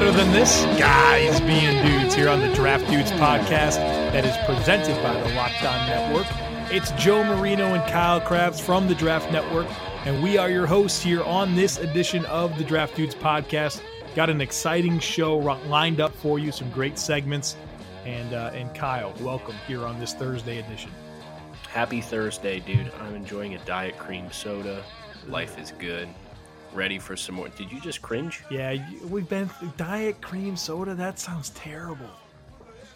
Better than this? Guys being dudes here on the Draft Dudes podcast that is presented by the Locked On Network. It's Joe Marino and Kyle Crabbs from the Draft Network, and we are your hosts here on this edition of the Draft Dudes podcast. Got an exciting show lined up for you, some great segments, and uh, and Kyle, welcome here on this Thursday edition. Happy Thursday, dude. I'm enjoying a diet cream soda. Life is good ready for some more. Did you just cringe? Yeah, we've been diet cream soda. That sounds terrible.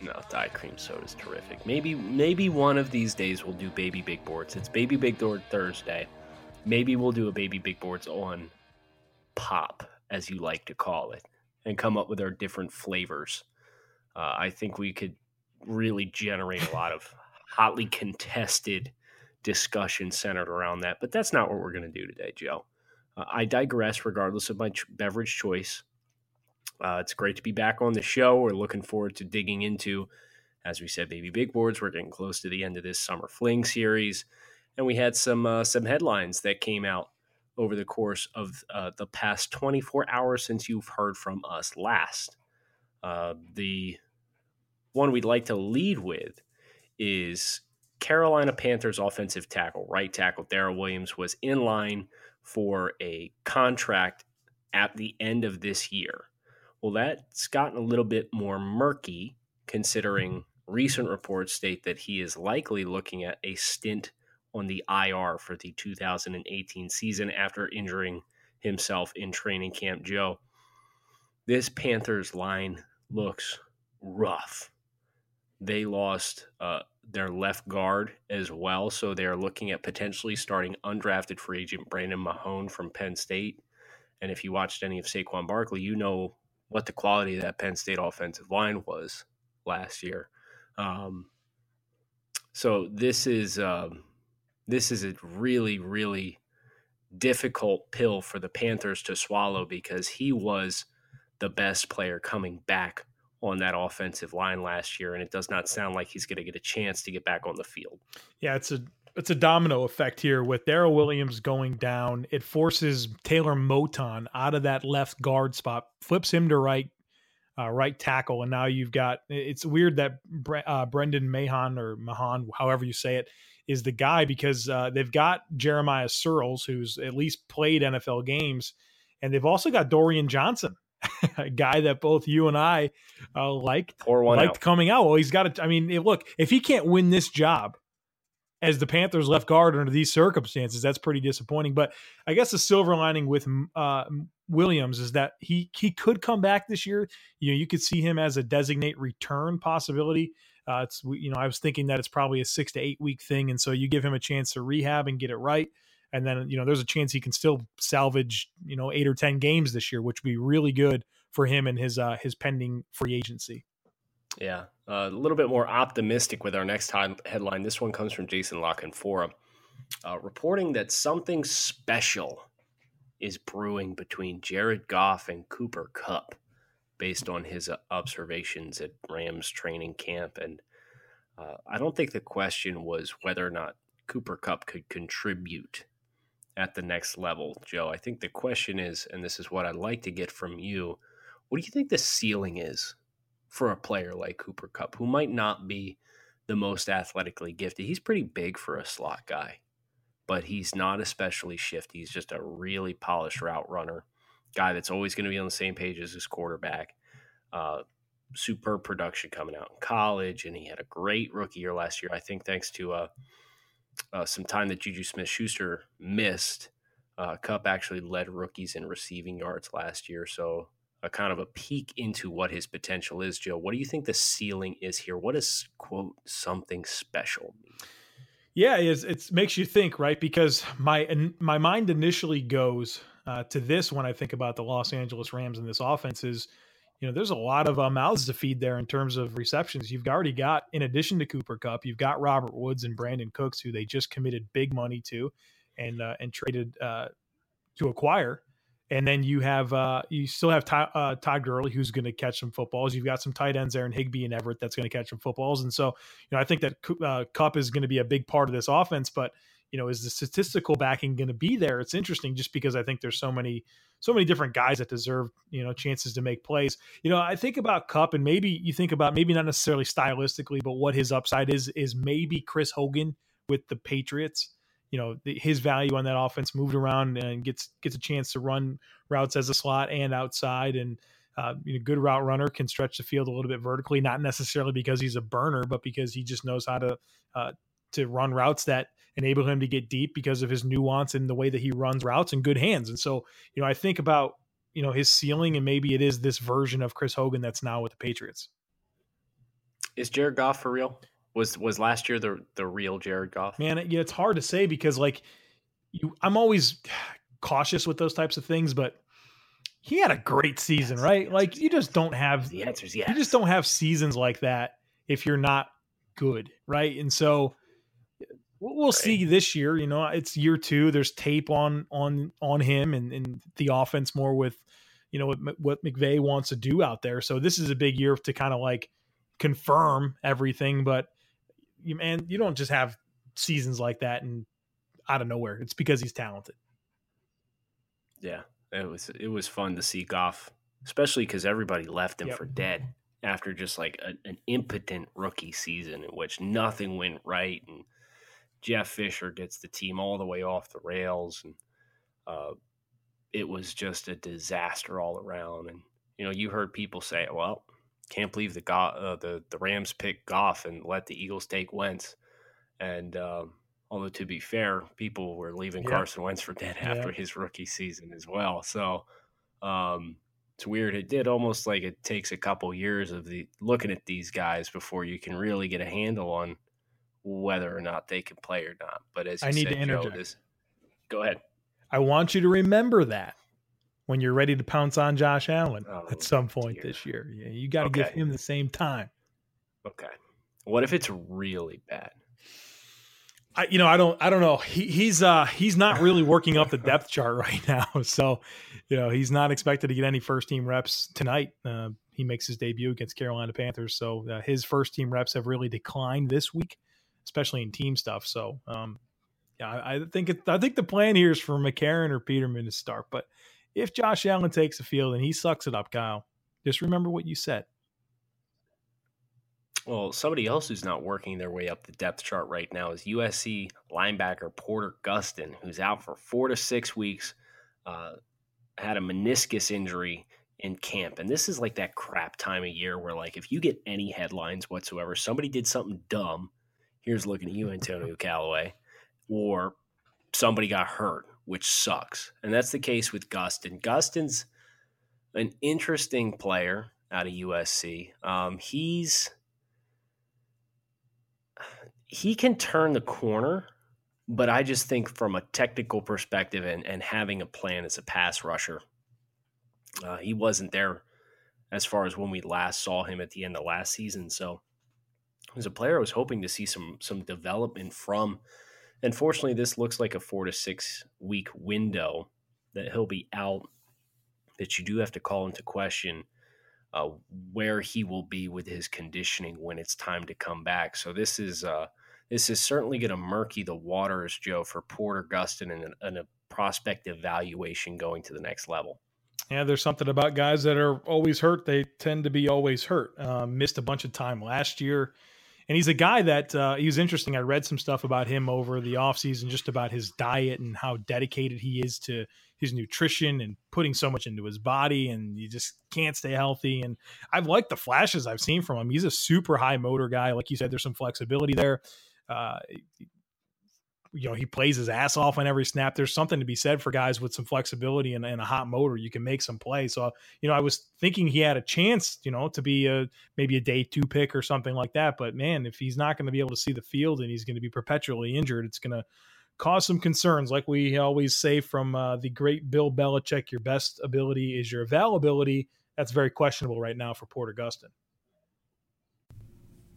No, diet cream soda is terrific. Maybe maybe one of these days we'll do baby big boards. It's baby big board Thursday. Maybe we'll do a baby big boards on pop, as you like to call it, and come up with our different flavors. Uh, I think we could really generate a lot of hotly contested discussion centered around that. But that's not what we're going to do today, Joe. Uh, I digress, regardless of my ch- beverage choice. Uh, it's great to be back on the show. We're looking forward to digging into, as we said, baby big boards. We're getting close to the end of this summer fling series, and we had some uh, some headlines that came out over the course of uh, the past 24 hours since you've heard from us last. Uh, the one we'd like to lead with is Carolina Panthers offensive tackle, right tackle Daryl Williams was in line for a contract at the end of this year. Well, that's gotten a little bit more murky considering recent reports state that he is likely looking at a stint on the IR for the 2018 season after injuring himself in training camp. Joe, this Panthers line looks rough. They lost uh, their left guard as well. So they're looking at potentially starting undrafted free agent Brandon Mahone from Penn State. And if you watched any of Saquon Barkley, you know what the quality of that Penn State offensive line was last year. Um, so this is um, this is a really really difficult pill for the Panthers to swallow because he was the best player coming back on that offensive line last year, and it does not sound like he's going to get a chance to get back on the field. Yeah, it's a it's a domino effect here with Daryl Williams going down. It forces Taylor Moton out of that left guard spot, flips him to right uh, right tackle, and now you've got. It's weird that Bre- uh, Brendan Mahan or Mahan, however you say it, is the guy because uh, they've got Jeremiah Sirles, who's at least played NFL games, and they've also got Dorian Johnson, a guy that both you and I uh, liked Pour one liked out. coming out. Well, he's got to. I mean, look, if he can't win this job as the Panthers left guard under these circumstances, that's pretty disappointing. But I guess the silver lining with uh, Williams is that he he could come back this year. You know, you could see him as a designate return possibility. Uh, it's you know, I was thinking that it's probably a six to eight week thing, and so you give him a chance to rehab and get it right and then you know there's a chance he can still salvage you know eight or ten games this year, which would be really good for him and his uh, his pending free agency. Yeah, uh, a little bit more optimistic with our next headline. This one comes from Jason La Canfora, uh, reporting that something special is brewing between Jared Goff and Cooper Kupp, based on his uh, observations at Rams training camp. And uh, I don't think the question was whether or not Cooper Kupp could contribute at the next level, Joe. I think the question is, and this is what I'd like to get from you what do you think the ceiling is for a player like Cooper Kupp, who might not be the most athletically gifted? He's pretty big for a slot guy, but he's not especially shifty. He's just a really polished route runner, guy that's always going to be on the same page as his quarterback. Uh, superb production coming out in college, and he had a great rookie year last year. I think thanks to uh, uh, some time that Juju Smith Schuster missed. Uh, Kupp actually led rookies in receiving yards last year. So, a kind of a peek into what his potential is, Joe. What do you think the ceiling is here? What does, quote, something special mean? Yeah, it's, it makes you think, right? Because my my mind initially goes uh, to this when I think about the Los Angeles Rams and this offense is, you know, there's a lot of uh, mouths to feed there in terms of receptions. You've already got, in addition to Cooper Kupp, you've got Robert Woods and Brandin Cooks, who they just committed big money to, and uh, and traded uh, to acquire. And then you have uh, you still have Ty, uh, Todd Gurley who's going to catch some footballs. You've got some tight ends there, and Higbee and Everett that's going to catch some footballs. And so you know I think that uh, Kupp is going to be a big part of this offense. But you know is the statistical backing going to be there? It's interesting just because I think there's so many so many different guys that deserve you know chances to make plays. You know I think about Kupp and maybe you think about maybe not necessarily stylistically, but what his upside is is maybe Chris Hogan with the Patriots you know his value on that offense moved around and gets gets a chance to run routes as a slot and outside and uh, you know, good route runner can stretch the field a little bit vertically, not necessarily because he's a burner, but because he just knows how to uh, to run routes that enable him to get deep because of his nuance and the way that he runs routes and good hands. And so, you know, I think about you know his ceiling, and maybe it is this version of Chris Hogan that's now with the Patriots. Is Jared Goff for real? Was was last year the the real Jared Goff? Man, yeah, it's hard to say because like you, I'm always cautious with those types of things, but he had a great season, yes, right? Like you just don't have the answers. Yes. You just don't have seasons like that if you're not good, right? And so we'll see this year. You know, it's year two. There's tape on on on him and, and the offense more with you know what, what McVay wants to do out there. So this is a big year to kind of like confirm everything. But you man, you don't just have seasons like that and out of nowhere. It's because he's talented. Yeah, it was it was fun to see Goff, especially because everybody left him yep. for dead after just like a, an impotent rookie season in which nothing went right, and Jeff Fisher gets the team all the way off the rails, and uh, it was just a disaster all around. And you know, you heard people say, "Well, can't believe the uh, the the Rams picked Goff and let the Eagles take Wentz. And um, although to be fair, people were leaving yeah. Carson Wentz for dead after yeah. his rookie season as well. So um, it's weird. It did almost like it takes a couple years of the looking at these guys before you can really get a handle on whether or not they can play or not. But as I need said, to interject. Joe, this, go ahead. I want you to remember that when you're ready to pounce on Josh Allen oh, at some point dear. this year. Yeah, you got to okay. give him the same time. Okay. What if it's really bad? I, you know, I don't, I don't know. He, he's, uh, he's not really working up the depth chart right now. So, you know, he's not expected to get any first team reps tonight. Uh, he makes his debut against Carolina Panthers. So uh, his first team reps have really declined this week, especially in team stuff. So, um, yeah, I, I think it, I think the plan here is for McCarron or Peterman to start, but if Josh Allen takes the field and he sucks it up, Kyle, just remember what you said. Well, somebody else who's not working their way up the depth chart right now is USC linebacker Porter Gustin, who's out for four to six weeks. Uh, had a meniscus injury in camp, and this is like that crap time of year where, like, if you get any headlines whatsoever, somebody did something dumb. Here's looking at you, Antonio Callaway, or somebody got hurt which sucks. And that's the case with Gustin. Gustin's an interesting player out of USC. Um, he's he can turn the corner, but I just think from a technical perspective and, and having a plan as a pass rusher, uh, he wasn't there as far as when we last saw him at the end of last season. So as a player, I was hoping to see some some development from Unfortunately, this looks like a four to six week window that he'll be out. That you do have to call into question uh, where he will be with his conditioning when it's time to come back. So this is uh, this is certainly going to murky the waters, Joe, for Porter Gustin and, and a prospect evaluation going to the next level. Yeah, there's something about guys that are always hurt. They tend to be always hurt. Uh, missed a bunch of time last year and he's a guy that uh, he was interesting. I read some stuff about him over the offseason, just about his diet and how dedicated he is to his nutrition and putting so much into his body, and you just can't stay healthy. And I've liked the flashes I've seen from him. He's a super high motor guy, like you said. There's some flexibility there. Uh, you know he plays his ass off on every snap. There's something to be said for guys with some flexibility and, and, a hot motor. You can make some plays. So you know I was thinking he had a chance, you know, to be a maybe a day two pick or something like that. But man, if he's not going to be able to see the field and he's going to be perpetually injured, it's going to cause some concerns. Like we always say from uh, the great Bill Belichick, your best ability is your availability, that's very questionable right now for Port Gustin.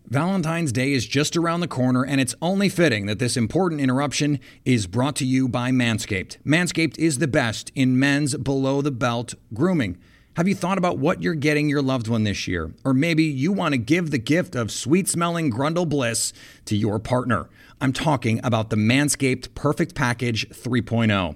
Valentine's Day is just around the corner, and it's only fitting that this important interruption is brought to you by Manscaped. Manscaped is the best in men's below the belt grooming. Have you thought about what you're getting your loved one this year? Or maybe you want to give the gift of sweet smelling Grundle Bliss to your partner. I'm talking about the Manscaped Perfect Package 3.0.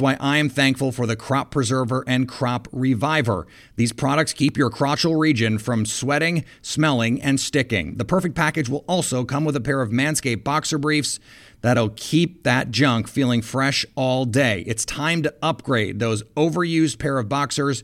why I am thankful for the Crop Preserver and Crop Reviver. These products keep your crotchal region from sweating, smelling, and sticking. The perfect package will also come with a pair of Manscaped boxer briefs that'll keep that junk feeling fresh all day. It's time to upgrade those overused pair of boxers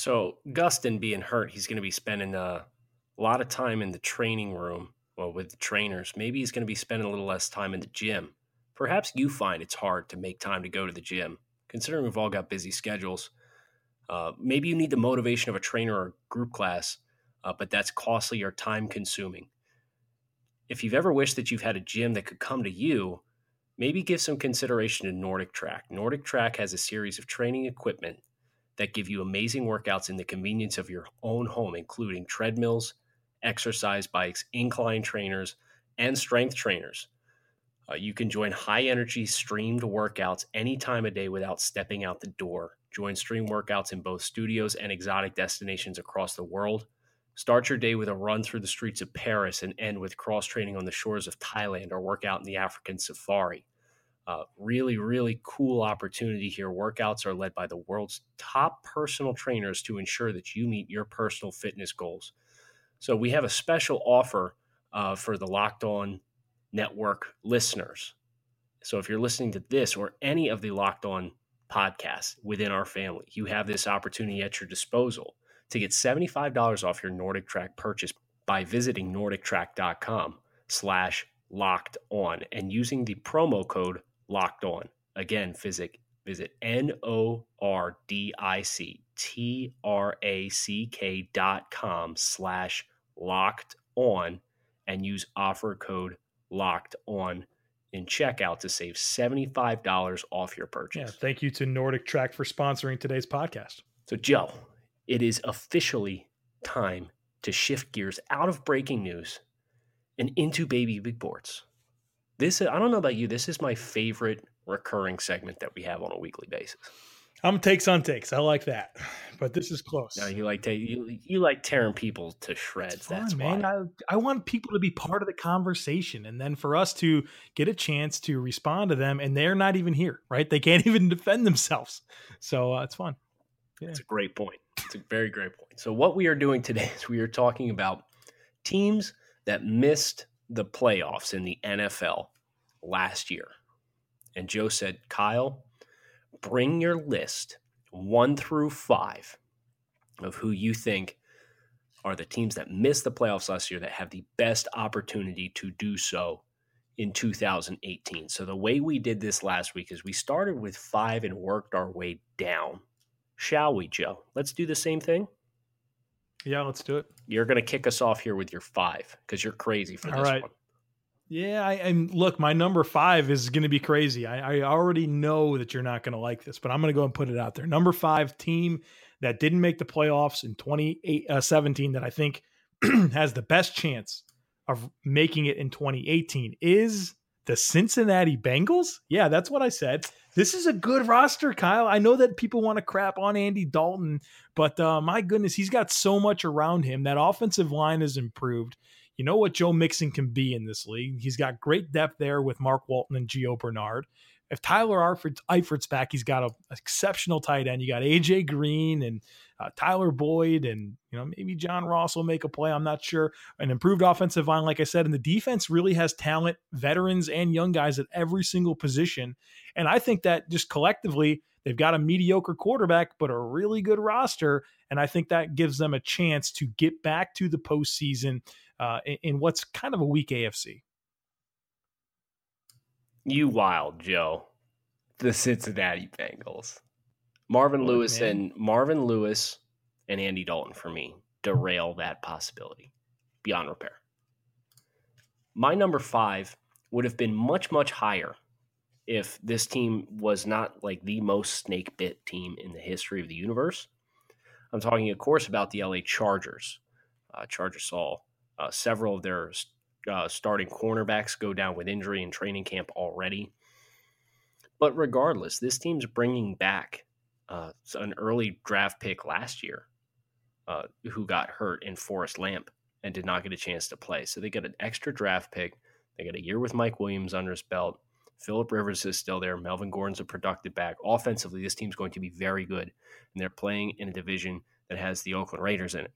So, Gustin being hurt, he's going to be spending a lot of time in the training room well, with the trainers. Maybe he's going to be spending a little less time in the gym. Perhaps you find it's hard to make time to go to the gym, considering we've all got busy schedules. Uh, maybe you need the motivation of a trainer or group class uh, but that's costly or time consuming. If you've ever wished that you've had a gym that could come to you, maybe give some consideration to Nordic Track. Nordic Track has a series of training equipment that give you amazing workouts in the convenience of your own home, including treadmills, exercise bikes, incline trainers, and strength trainers. Uh, you can join high energy streamed workouts any time of day without stepping out the door. Join stream workouts in both studios and exotic destinations across the world. Start your day with a run through the streets of Paris and end with cross training on the shores of Thailand or workout in the African safari. Uh, really, really cool opportunity here. Workouts are led by the world's top personal trainers to ensure that you meet your personal fitness goals. So, we have a special offer uh, for the Locked On Network listeners. So, if you're listening to this or any of the Locked On podcasts within our family, you have this opportunity at your disposal to get $75 off your Nordic Track purchase by visiting nordictrack.com slash locked on and using the promo code locked on. Again, visit visit N-O-R-D-I-C-T-R-A-C-K dot com slash locked on and use offer code locked on in checkout to save $75 off your purchase. Yeah, thank you to Nordic Track for sponsoring today's podcast. So, Joe, it is officially time to shift gears out of breaking news and into baby big boards. This I don't know about you, this is my favorite recurring segment that we have on a weekly basis. I'm takes on takes. I like that, but this is close. No, you like you, you like tearing people to shreds. Fun, that's man. I, I want people to be part of the conversation, and then for us to get a chance to respond to them, and they're not even here, right? They can't even defend themselves. So uh, it's fun. Yeah. It's a great point. It's a very great point. So, what we are doing today is we are talking about teams that missed the playoffs in the NFL last year. And Joe said, Kyle, bring your list one through five of who you think are the teams that missed the playoffs last year that have the best opportunity to do so in 2018. So the way we did this last week is we started with five and worked our way down Shall we, Joe? Let's do the same thing. Yeah, let's do it. You're going to kick us off here with your five because you're crazy for All this right. one. Yeah, I, and look, my number five is going to be crazy. I, I already know that you're not going to like this, but I'm going to go and put it out there. Number five team that didn't make the playoffs in 2017 uh, that I think has the best chance of making it in 2018 is the Cincinnati Bengals. Yeah, that's what I said. This is a good roster, Kyle. I know that people want to crap on Andy Dalton, but uh, my goodness, he's got so much around him. That offensive line has improved. You know what Joe Mixon can be in this league. He's got great depth there with Mark Walton and Gio Bernard. If Tyler Eifert's back, he's got an exceptional tight end. You got AJ Green and uh, Tyler Boyd, and you know maybe John Ross will make a play. I'm not sure. An improved offensive line, like I said, and the defense really has talent, veterans and young guys at every single position. And I think that just collectively, they've got a mediocre quarterback, but a really good roster. And I think that gives them a chance to get back to the postseason uh, in, in what's kind of a weak AFC. You wild, Joe. The Cincinnati Bengals. Marvin Lewis man. and Marvin Lewis and Andy Dalton for me derail that possibility beyond repair. My number five would have been much, much higher if this team was not like the most snake bit team in the history of the universe. I'm talking, of course, about the LA Chargers. Uh, Chargers saw uh, several of their uh, starting cornerbacks go down with injury in training camp already. But regardless, this team's bringing back uh, an early draft pick last year uh, who got hurt in Forrest Lamp and did not get a chance to play. So they got an extra draft pick. They got a year with Mike Williams under his belt. Philip Rivers is still there. Melvin Gordon's a productive back. Offensively, this team's going to be very good. And they're playing in a division that has the Oakland Raiders in it.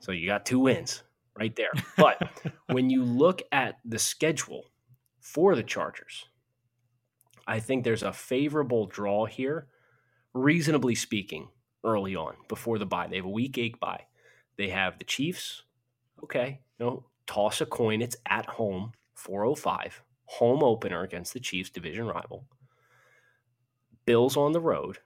So you got two wins right there. But when you look at the schedule for the Chargers, I think there's a favorable draw here reasonably speaking, early on before the bye. They have a week eight bye. They have the Chiefs. Okay, you know, toss a coin. It's at home, 405, home opener against the Chiefs, division rival. Bills on the road.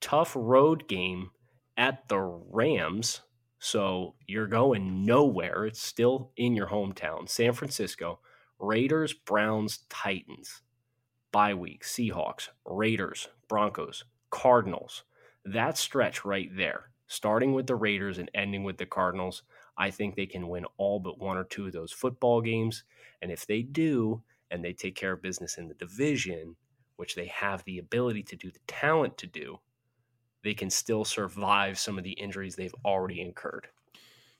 Tough road game at the Rams. So you're going nowhere. It's still in your hometown. San Francisco, Raiders, Browns, Titans. Bye week, Seahawks, Raiders, Broncos, Cardinals. That stretch right there, starting with the Raiders and ending with the Cardinals, I think they can win all but one or two of those football games. And if they do, and they take care of business in the division, which they have the ability to do, the talent to do, they can still survive some of the injuries they've already incurred.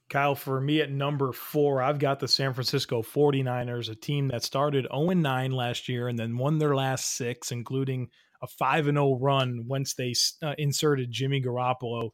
Kyle, for me at number four, I've got the San Francisco 49ers, a team that started 0 9 last year and then won their last six, including a 5 and 0 run once they uh, inserted Jimmy Garoppolo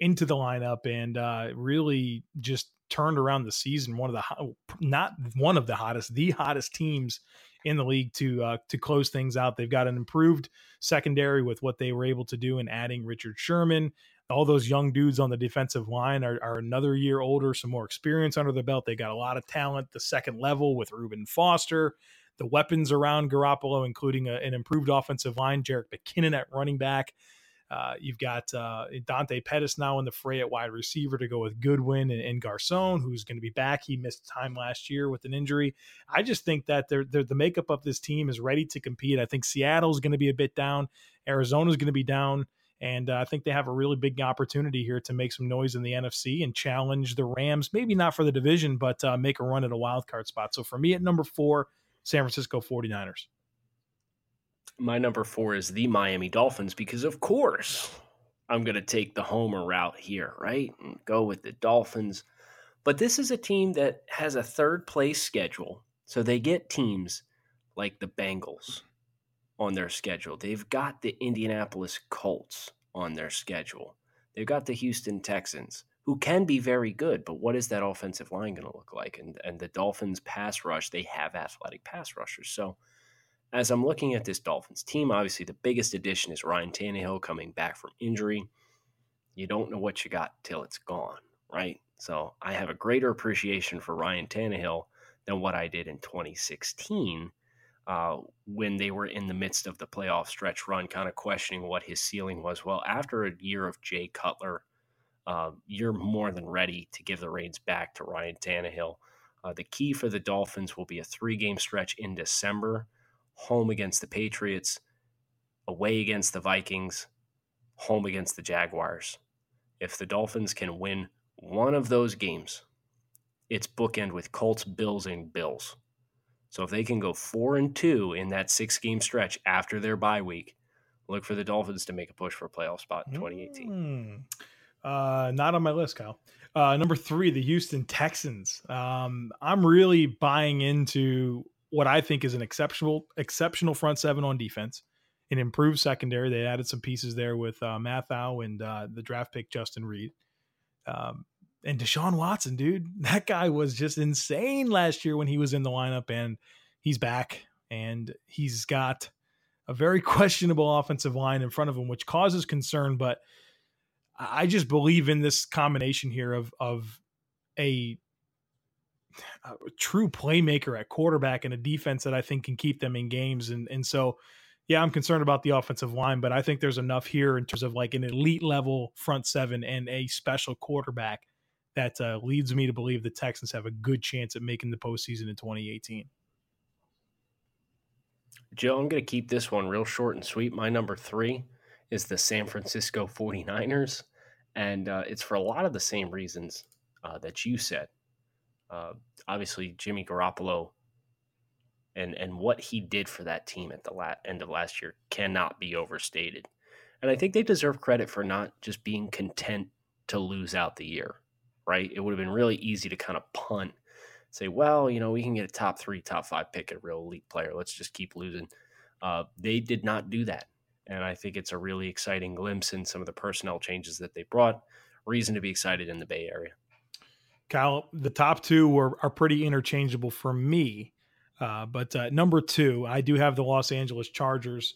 into the lineup and uh, really just turned around the season. One of the not one of the hottest, the hottest teams in the league to uh, to close things out. They've got an improved secondary with what they were able to do in adding Richard Sherman. All those young dudes on the defensive line are, are another year older, some more experience under the belt. They got a lot of talent. The second level with Reuben Foster, the weapons around Garoppolo, including a, an improved offensive line, Jerick McKinnon at running back. Uh, you've got uh, Dante Pettis now in the fray at wide receiver to go with Goodwin and, and Garcon, who's going to be back. He missed time last year with an injury. I just think that they're, they're, the makeup of this team is ready to compete. I think Seattle's going to be a bit down. Arizona's going to be down. And uh, I think they have a really big opportunity here to make some noise in the NFC and challenge the Rams, maybe not for the division, but uh, make a run at a wild card spot. So for me at number four, San Francisco 49ers. My number four is the Miami Dolphins because, of course, I'm going to take the homer route here, right? And go with the Dolphins. But this is a team that has a third place schedule. So they get teams like the Bengals on their schedule. They've got the Indianapolis Colts on their schedule. They've got the Houston Texans who can be very good, but what is that offensive line going to look like? And and the Dolphins pass rush, they have athletic pass rushers. So as I'm looking at this Dolphins team, obviously the biggest addition is Ryan Tannehill coming back from injury. You don't know what you got till it's gone, right? So I have a greater appreciation for Ryan Tannehill than what I did in 2016 uh, when they were in the midst of the playoff stretch run, kind of questioning what his ceiling was. Well, after a year of Jay Cutler – uh, you're more than ready to give the reins back to Ryan Tannehill. Uh, the key for the Dolphins will be a three game stretch in December home against the Patriots, away against the Vikings, home against the Jaguars. If the Dolphins can win one of those games, it's bookend with Colts, Bills, and Bills. So if they can go four and two in that six game stretch after their bye week, look for the Dolphins to make a push for a playoff spot in 2018. Mm. Uh, not on my list, Kyle. Uh, number three, the Houston Texans. Um, I'm really buying into what I think is an exceptional exceptional front seven on defense, an improved secondary. They added some pieces there with uh, Mathieu and uh, the draft pick Justin Reid. Um, and Deshaun Watson, dude, that guy was just insane last year when he was in the lineup, and he's back, and he's got a very questionable offensive line in front of him, which causes concern. But I just believe in this combination here of of a, a, true playmaker at quarterback and a defense that I think can keep them in games. And and so, yeah, I'm concerned about the offensive line, but I think there's enough here in terms of like an elite level front seven and a special quarterback that uh, leads me to believe the Texans have a good chance at making the postseason in 2018. Joe, I'm going to keep this one real short and sweet. My number three is the San Francisco 49ers. And uh, it's for a lot of the same reasons uh, that you said. Uh, obviously, Jimmy Garoppolo and, and what he did for that team at the la- end of last year cannot be overstated. And I think they deserve credit for not just being content to lose out the year, right? It would have been really easy to kind of punt, say, well, you know, we can get a top three, top five pick, a real elite player. Let's just keep losing. Uh, they did not do that. And I think it's a really exciting glimpse in some of the personnel changes that they brought. Reason to be excited in the Bay Area. Kyle, the top two were are pretty interchangeable for me. Uh, but uh, number two, I do have the Los Angeles Chargers.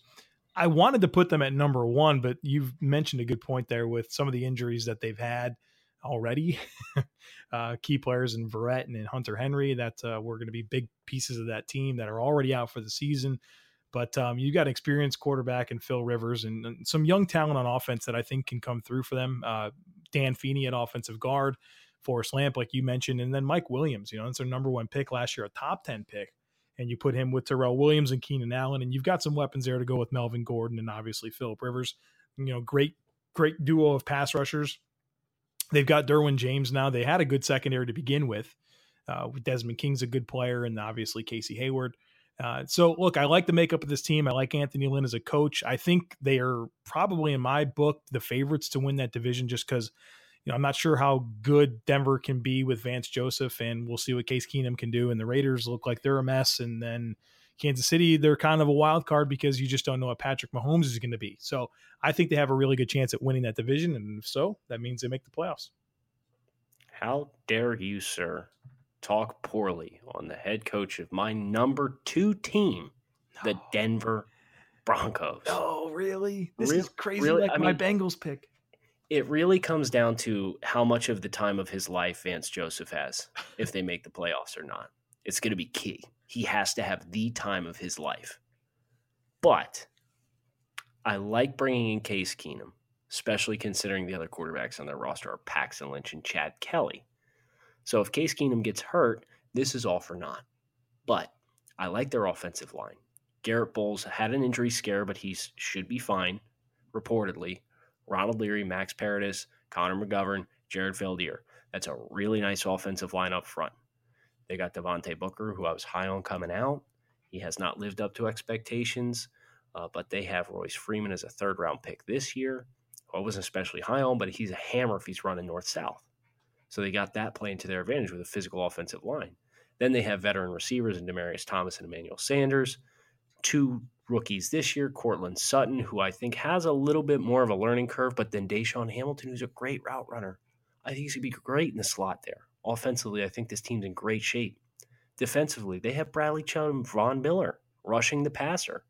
I wanted to put them at number one, but you've mentioned a good point there with some of the injuries that they've had already. uh, key players in Verrett and in Hunter Henry that uh, were going to be big pieces of that team that are already out for the season. But um, you got an experienced quarterback in Phil Rivers and, and, some young talent on offense that I think can come through for them. Uh, Dan Feeney at offensive guard, Forrest Lamp, like you mentioned, and then Mike Williams. You know, it's their number one pick last year, a top ten pick, and you put him with Tyrell Williams and Keenan Allen, and you've got some weapons there to go with Melvin Gordon and obviously Philip Rivers. You know, great, great duo of pass rushers. They've got Derwin James now. They had a good secondary to begin with. Uh, Desmond King's a good player, and obviously Casey Hayward. Uh, so, look, I like the makeup of this team. I like Anthony Lynn as a coach. I think they are probably, in my book, the favorites to win that division just because, you know, I'm not sure how good Denver can be with Vance Joseph, and we'll see what Case Keenum can do. And the Raiders look like they're a mess. And then Kansas City, they're kind of a wild card because you just don't know what Patrick Mahomes is going to be. So, I think they have a really good chance at winning that division. And if so, that means they make the playoffs. How dare you, sir? talk poorly on the head coach of my number two team, no. the Denver Broncos. Oh, really? This is crazy really? like I my mean, Bengals pick. It really comes down to how much of the time of his life Vance Joseph has, if they make the playoffs or not. It's going to be key. He has to have the time of his life. But I like bringing in Case Keenum, especially considering the other quarterbacks on their roster are Paxton Lynch and Chad Kelly. So if Case Keenum gets hurt, this is all for naught. But I like their offensive line. Garett Bolles had an injury scare, but he should be fine, reportedly. Ronald Leary, Matt Paradis, Connor McGovern, Jared Veldheer. That's a really nice offensive line up front. They got Devontae Booker, who I was high on coming out. He has not lived up to expectations, uh, but they have Royce Freeman as a third round pick this year. I wasn't especially high on, but he's a hammer if he's running north south. So they got that playing to their advantage with a physical offensive line. Then they have veteran receivers in Demaryius Thomas and Emmanuel Sanders. Two rookies this year, Courtland Sutton, who I think has a little bit more of a learning curve, but then DaeSean Hamilton, who's a great route runner. I think he's going to be great in the slot there. Offensively, I think this team's in great shape. Defensively, they have Bradley Chubb and Von Miller rushing the passer.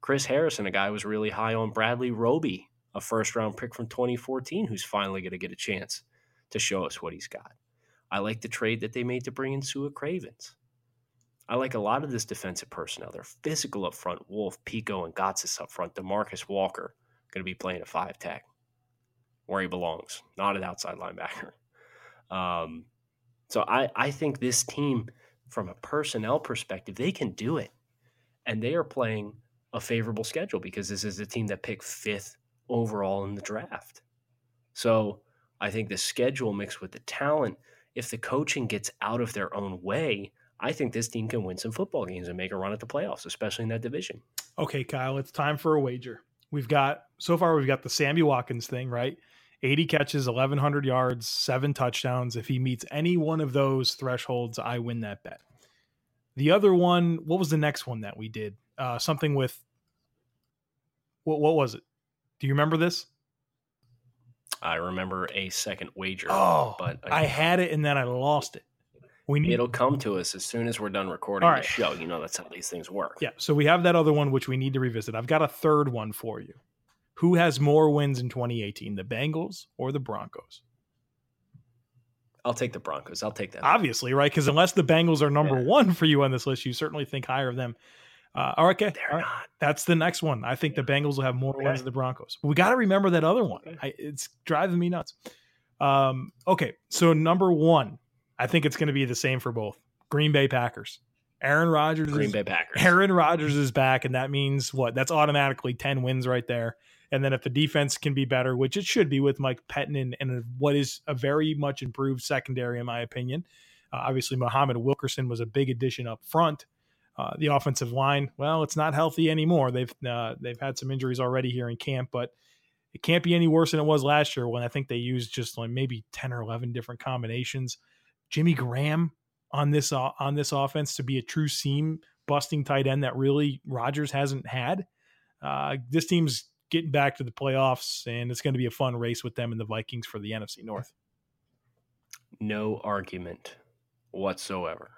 Chris Harrison, a guy who was really high on Bradley Roby, a first round pick from 2014, who's finally going to get a chance to show us what he's got. I like the trade that they made to bring in Sua Cravens. I like a lot of this defensive personnel. They're physical up front. Wolfe, Peko, and Gotsis up front. Demarcus Walker going to be playing a five tech where he belongs, not an outside linebacker. Um, so I, I think this team, from a personnel perspective, they can do it. And they are playing a favorable schedule because this is a team that picked fifth overall in the draft. So I think the schedule mixed with the talent, if the coaching gets out of their own way, I think this team can win some football games and make a run at the playoffs, especially in that division. Okay, Kyle, it's time for a wager. We've got so far we've got the Sammy Watkins thing, right? 80 catches, 1100 yards, 7 touchdowns. If he meets any one of those thresholds, I win that bet. The other one, what was the next one that we did? Uh, something with what what was it? Do you remember this? I remember a second wager. Oh, but I had it and then I lost it. We need It'll come to us as soon as we're done recording All the show. You know that's how these things work. Yeah, so we have that other one which we need to revisit. I've got a third one for you. Who has more wins in 2018, the Bengals or the Broncos? I'll take the Broncos. I'll take that. Obviously, right? Because unless the Bengals are number Yeah. one for you on this list, you certainly think higher of them. Uh, all right, okay, They're all right. not. That's the next one. I think the Bengals will have more Okay. wins than the Broncos. But we got to remember that other one. Okay. I, it's driving me nuts. Um, okay, so number one, I think it's going to be the same for both Green Bay Packers. Aaron Rodgers. Green is, Bay Packers. Aaron Rodgers is back, and that means what? That's automatically ten wins right there. And then if the defense can be better, which it should be with Mike Pettine and, and what is a very much improved secondary, in my opinion. Uh, obviously, Muhammad Wilkerson was a big addition up front. Uh, the offensive line, well, it's not healthy anymore. They've uh, they've had some injuries already here in camp, but it can't be any worse than it was last year when I think they used just like maybe ten or eleven different combinations. Jimmy Graham on this uh, on this offense to be a true seam busting tight end that really Rodgers hasn't had. Uh, this team's getting back to the playoffs, and it's going to be a fun race with them and the Vikings for the NFC North. No argument whatsoever.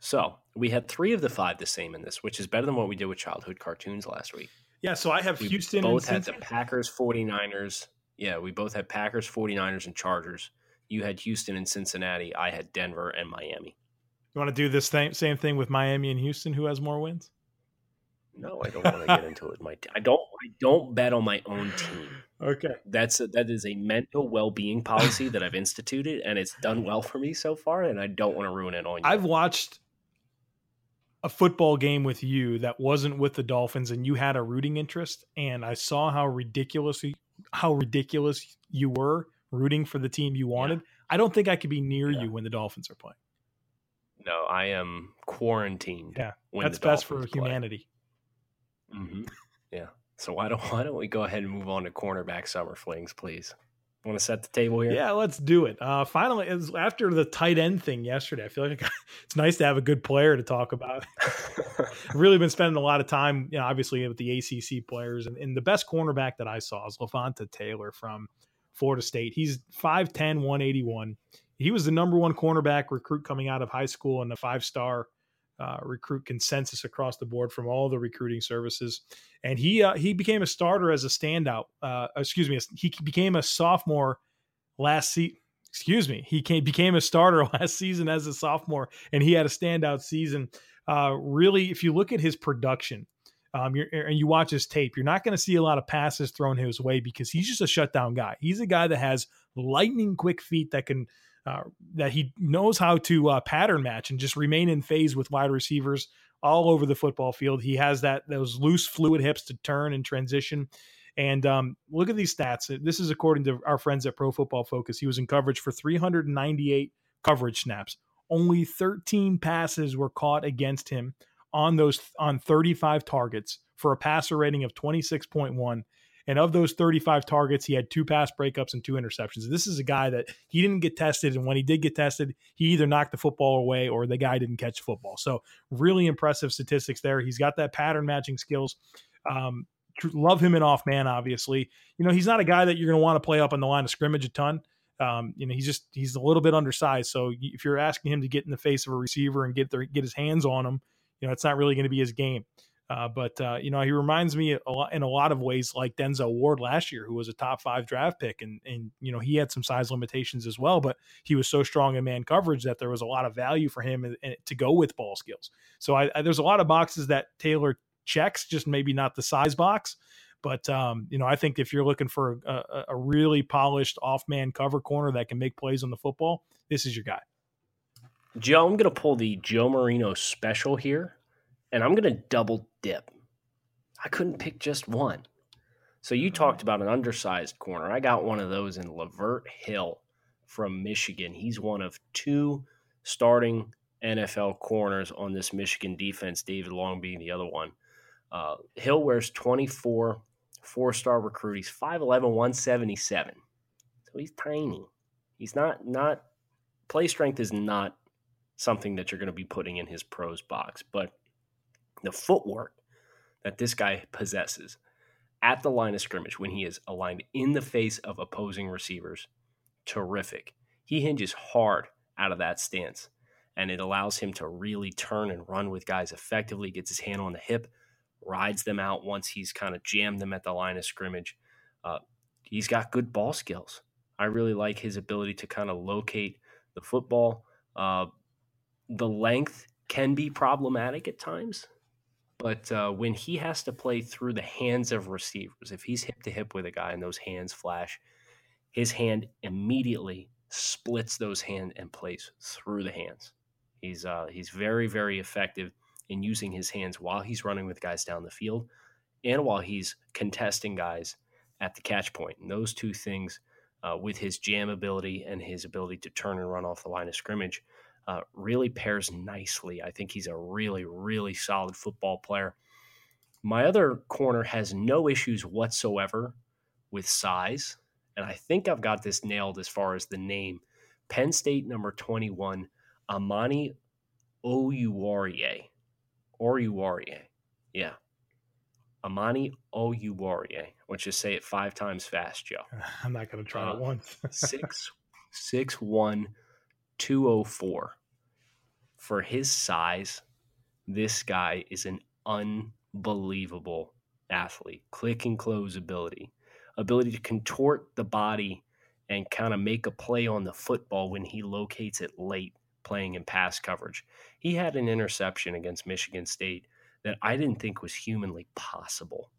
So we had three of the five the same in this, which is better than what we did with childhood cartoons last week. Yeah, so I have We Houston. both and had the Packers, 49ers. Yeah, we both had Packers, 49ers, and Chargers. You had Houston and Cincinnati. I had Denver and Miami. You want to do this same same thing with Miami and Houston? Who has more wins? No, I don't want to get into it. My, I don't. I don't bet on my own team. Okay. That's a, that is a mental well being policy that I've instituted, and it's done well for me so far. And I don't want to ruin it on you. I've watched a football game with you that wasn't with the Dolphins, and you had a rooting interest, and I saw how ridiculous how ridiculous you were rooting for the team you wanted. I don't think I could be near Yeah. you when the Dolphins are playing. no, I am quarantined. Yeah, That's best for play. humanity. hmm Yeah. So why don't why don't we go ahead and move on to cornerback summer flings, please? Want to set the table here? Yeah, let's do it. Uh, finally, it was after the tight end thing yesterday, I feel like it's nice to have a good player to talk about. I've really been spending a lot of time, you know, obviously with the ACC players, and, and the best cornerback that I saw is Levonta Taylor from Florida State. He's 5'10", 181. He was the number one cornerback recruit coming out of high school and a five star uh, recruit consensus across the board from all the recruiting services. And he uh, he became a starter as a standout. Uh, excuse me, he became a sophomore last season. Excuse me, he came, became a starter last season as a sophomore, and he had a standout season. Uh, really, if you look at his production, um, and you watch his tape, you're not going to see a lot of passes thrown his way because he's just a shutdown guy. He's a guy that has lightning quick feet that can uh, that he knows how to uh, pattern match and just remain in phase with wide receivers all over the football field. He has that those loose, fluid hips to turn and transition. And um, look at these stats. This is according to our friends at Pro Football Focus. He was in coverage for 398 coverage snaps. Only 13 passes were caught against him on those on 35 targets for a passer rating of 26.1. And of those 35 targets, he had two pass breakups and two interceptions. This is a guy that he didn't get tested. And when he did get tested, he either knocked the football away or the guy didn't catch football. So, really impressive statistics there. He's got that pattern matching skills. Um, love him in off man, obviously. You know, he's not a guy that you're going to want to play up on the line of scrimmage a ton. Um, you know, he's just he's a little bit undersized. So if you're asking him to get in the face of a receiver and get their get his hands on him, you know, it's not really going to be his game. Uh, but uh, you know, he reminds me a lot, in a lot of ways like Denzel Ward last year, who was a top five draft pick, and and you know he had some size limitations as well, but he was so strong in man coverage that there was a lot of value for him and, and to go with ball skills. So I, I, there's a lot of boxes that Taylor checks, just maybe not the size box. But um, you know, I think if you're looking for a, a, a really polished off man cover corner that can make plays on the football, this is your guy. Joe, I'm going to pull the Joe Marino special here, and I'm going to double dip. I couldn't pick just one. So you talked about an undersized corner. I got one of those in Lavert Hill from Michigan. He's one of two starting NFL corners on this Michigan defense, David Long being the other one. Uh, Hill wears 24, four star recruit. He's 5'11, 177. So he's tiny. He's not, not, play strength is not something that you're going to be putting in his pros box, but the footwork that this guy possesses at the line of scrimmage when he is aligned in the face of opposing receivers, terrific. He hinges hard out of that stance and it allows him to really turn and run with guys effectively, gets his hand on the hip, rides them out once he's kind of jammed them at the line of scrimmage. Uh, he's got good ball skills. I really like his ability to kind of locate the football. Uh, the length can be problematic at times, but uh, when he has to play through the hands of receivers, if he's hip to hip with a guy and those hands flash, his hand immediately splits those hands and plays through the hands. He's uh, he's very very effective in using his hands while he's running with guys down the field and while he's contesting guys at the catch point. And those two things, uh, with his jam ability and his ability to turn and run off the line of scrimmage, uh, really pairs nicely. I think he's a really, really solid football player. My other corner has no issues whatsoever with size. And I think I've got this nailed as far as the name. Penn State number 21, Amani Oruwariye. Oruwariye. Yeah. Amani Oruwariye. Let's just say it five times fast, Joe. I'm not going to try uh, it once. six, six, one, 204. For his size, this guy is an unbelievable athlete. Click and close ability, ability to contort the body and kind of make a play on the football when he locates it late playing in pass coverage. He had an interception against Michigan State that I didn't think was humanly possible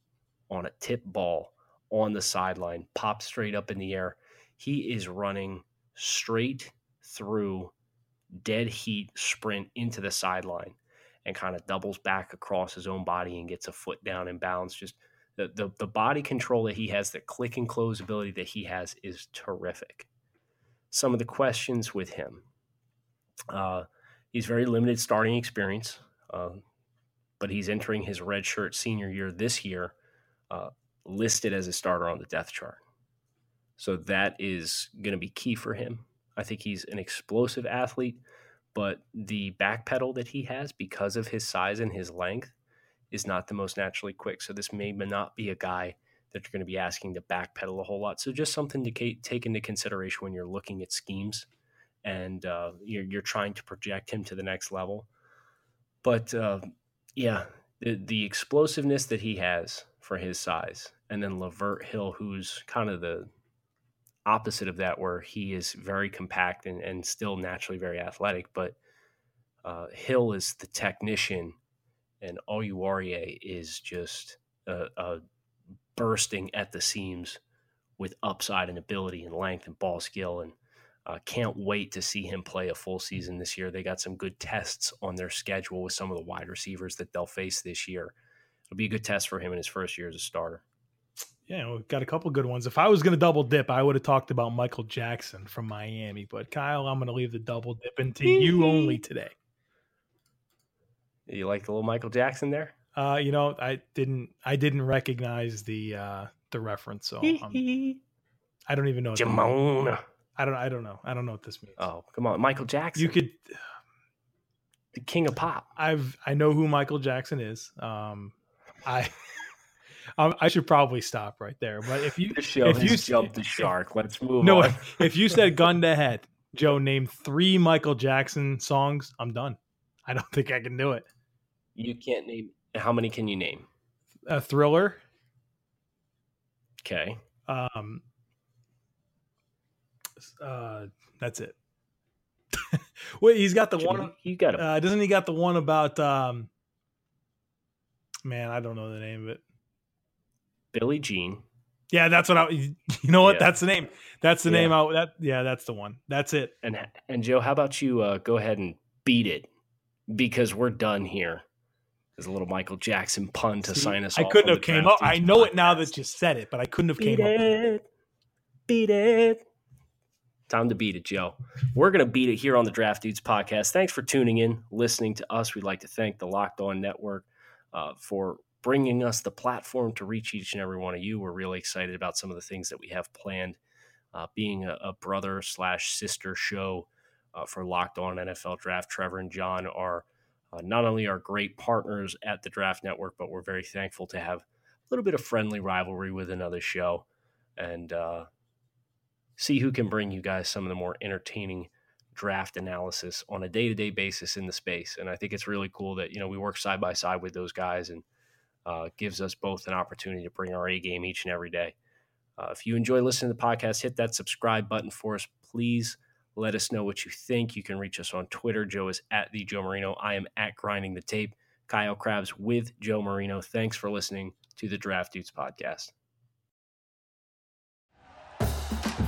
on a tip ball on the sideline, popped straight up in the air. He is running straight through dead heat sprint into the sideline and kind of doubles back across his own body and gets a foot down in bounds. Just the, the, the body control that he has, the click and close ability that he has is terrific. Some of the questions with him uh, he's very limited starting experience, uh, but he's entering his redshirt senior year this year, uh, listed as a starter on the depth chart. So that is going to be key for him. I think he's an explosive athlete, but the back pedal that he has because of his size and his length is not the most naturally quick. So this may not be a guy that you're going to be asking to backpedal a whole lot. So just something to take into consideration when you're looking at schemes and uh, you're, you're trying to project him to the next level. But uh, yeah, the, the explosiveness that he has for his size, and then Lavert Hill, who's kind of the opposite of that, where he is very compact and, and still naturally very athletic, but uh, Hill is the technician, and Oruwariye is just a, a bursting at the seams with upside and ability and length and ball skill and uh, can't wait to see him play a full season this year. They got some good tests on their schedule with some of the wide receivers that they'll face this year. It'll be a good test for him in his first year as a starter. Yeah, we've got a couple good ones. If I was going to double dip, I would have talked about Michael Jackson from Miami. But Kyle, I'm going to leave the double dip into you only today. You like the little Michael Jackson there? Uh, you know, I didn't. I didn't recognize the uh the reference, so um, I don't even know. Jamona. I don't. I don't know. I don't know what this means. Oh, come on, Michael Jackson. You could. The king of pop. I've. I know who Michael Jackson is. Um, I. I should probably stop right there. But if you if you jumped the shark, let's move no, on. if you said gun to head, Joe, name three Michael Jackson songs, I'm done. I don't think I can do it. You can't name. How many can you name? A thriller. Okay. Um, uh, that's it. Wait, he's got the one. You got it. Uh, doesn't he got the one about? Um, man, I don't know the name of it. Billie Jean. Yeah, that's what I. You know what? Yeah. That's the name. That's the yeah. name. Out. That yeah, that's the one. That's it. And and Joe, how about you uh, go ahead and beat it because we're done here. There's a little Michael Jackson pun to See, sign us. I couldn't have came up. I know podcast. it now that you said it, but I couldn't have beat came it, up. Beat it. Time to beat it, Joe. We're going to beat it here on the Draft Dudes podcast. Thanks for tuning in, listening to us. We'd like to thank the Locked On Network uh, for bringing us the platform to reach each and every one of you. We're really excited about some of the things that we have planned. Uh, being a, a, brother slash sister show uh, for Locked On NFL Draft, Trevor and John are uh, not only our great partners at the Draft Network, but we're very thankful to have a little bit of friendly rivalry with another show. And uh, see who can bring you guys some of the more entertaining draft analysis on a day-to-day basis in the space and i think it's really cool that you know we work side by side with those guys and uh, gives us both an opportunity to bring our a game each and every day. Uh, if you enjoy listening to the podcast hit that subscribe button for us please. Let us know what you think. You can reach us on twitter. Joe is at the joe marino. I am at grinding the tape. Kyle Crabbs with joe marino. Thanks for listening to the draft dudes podcast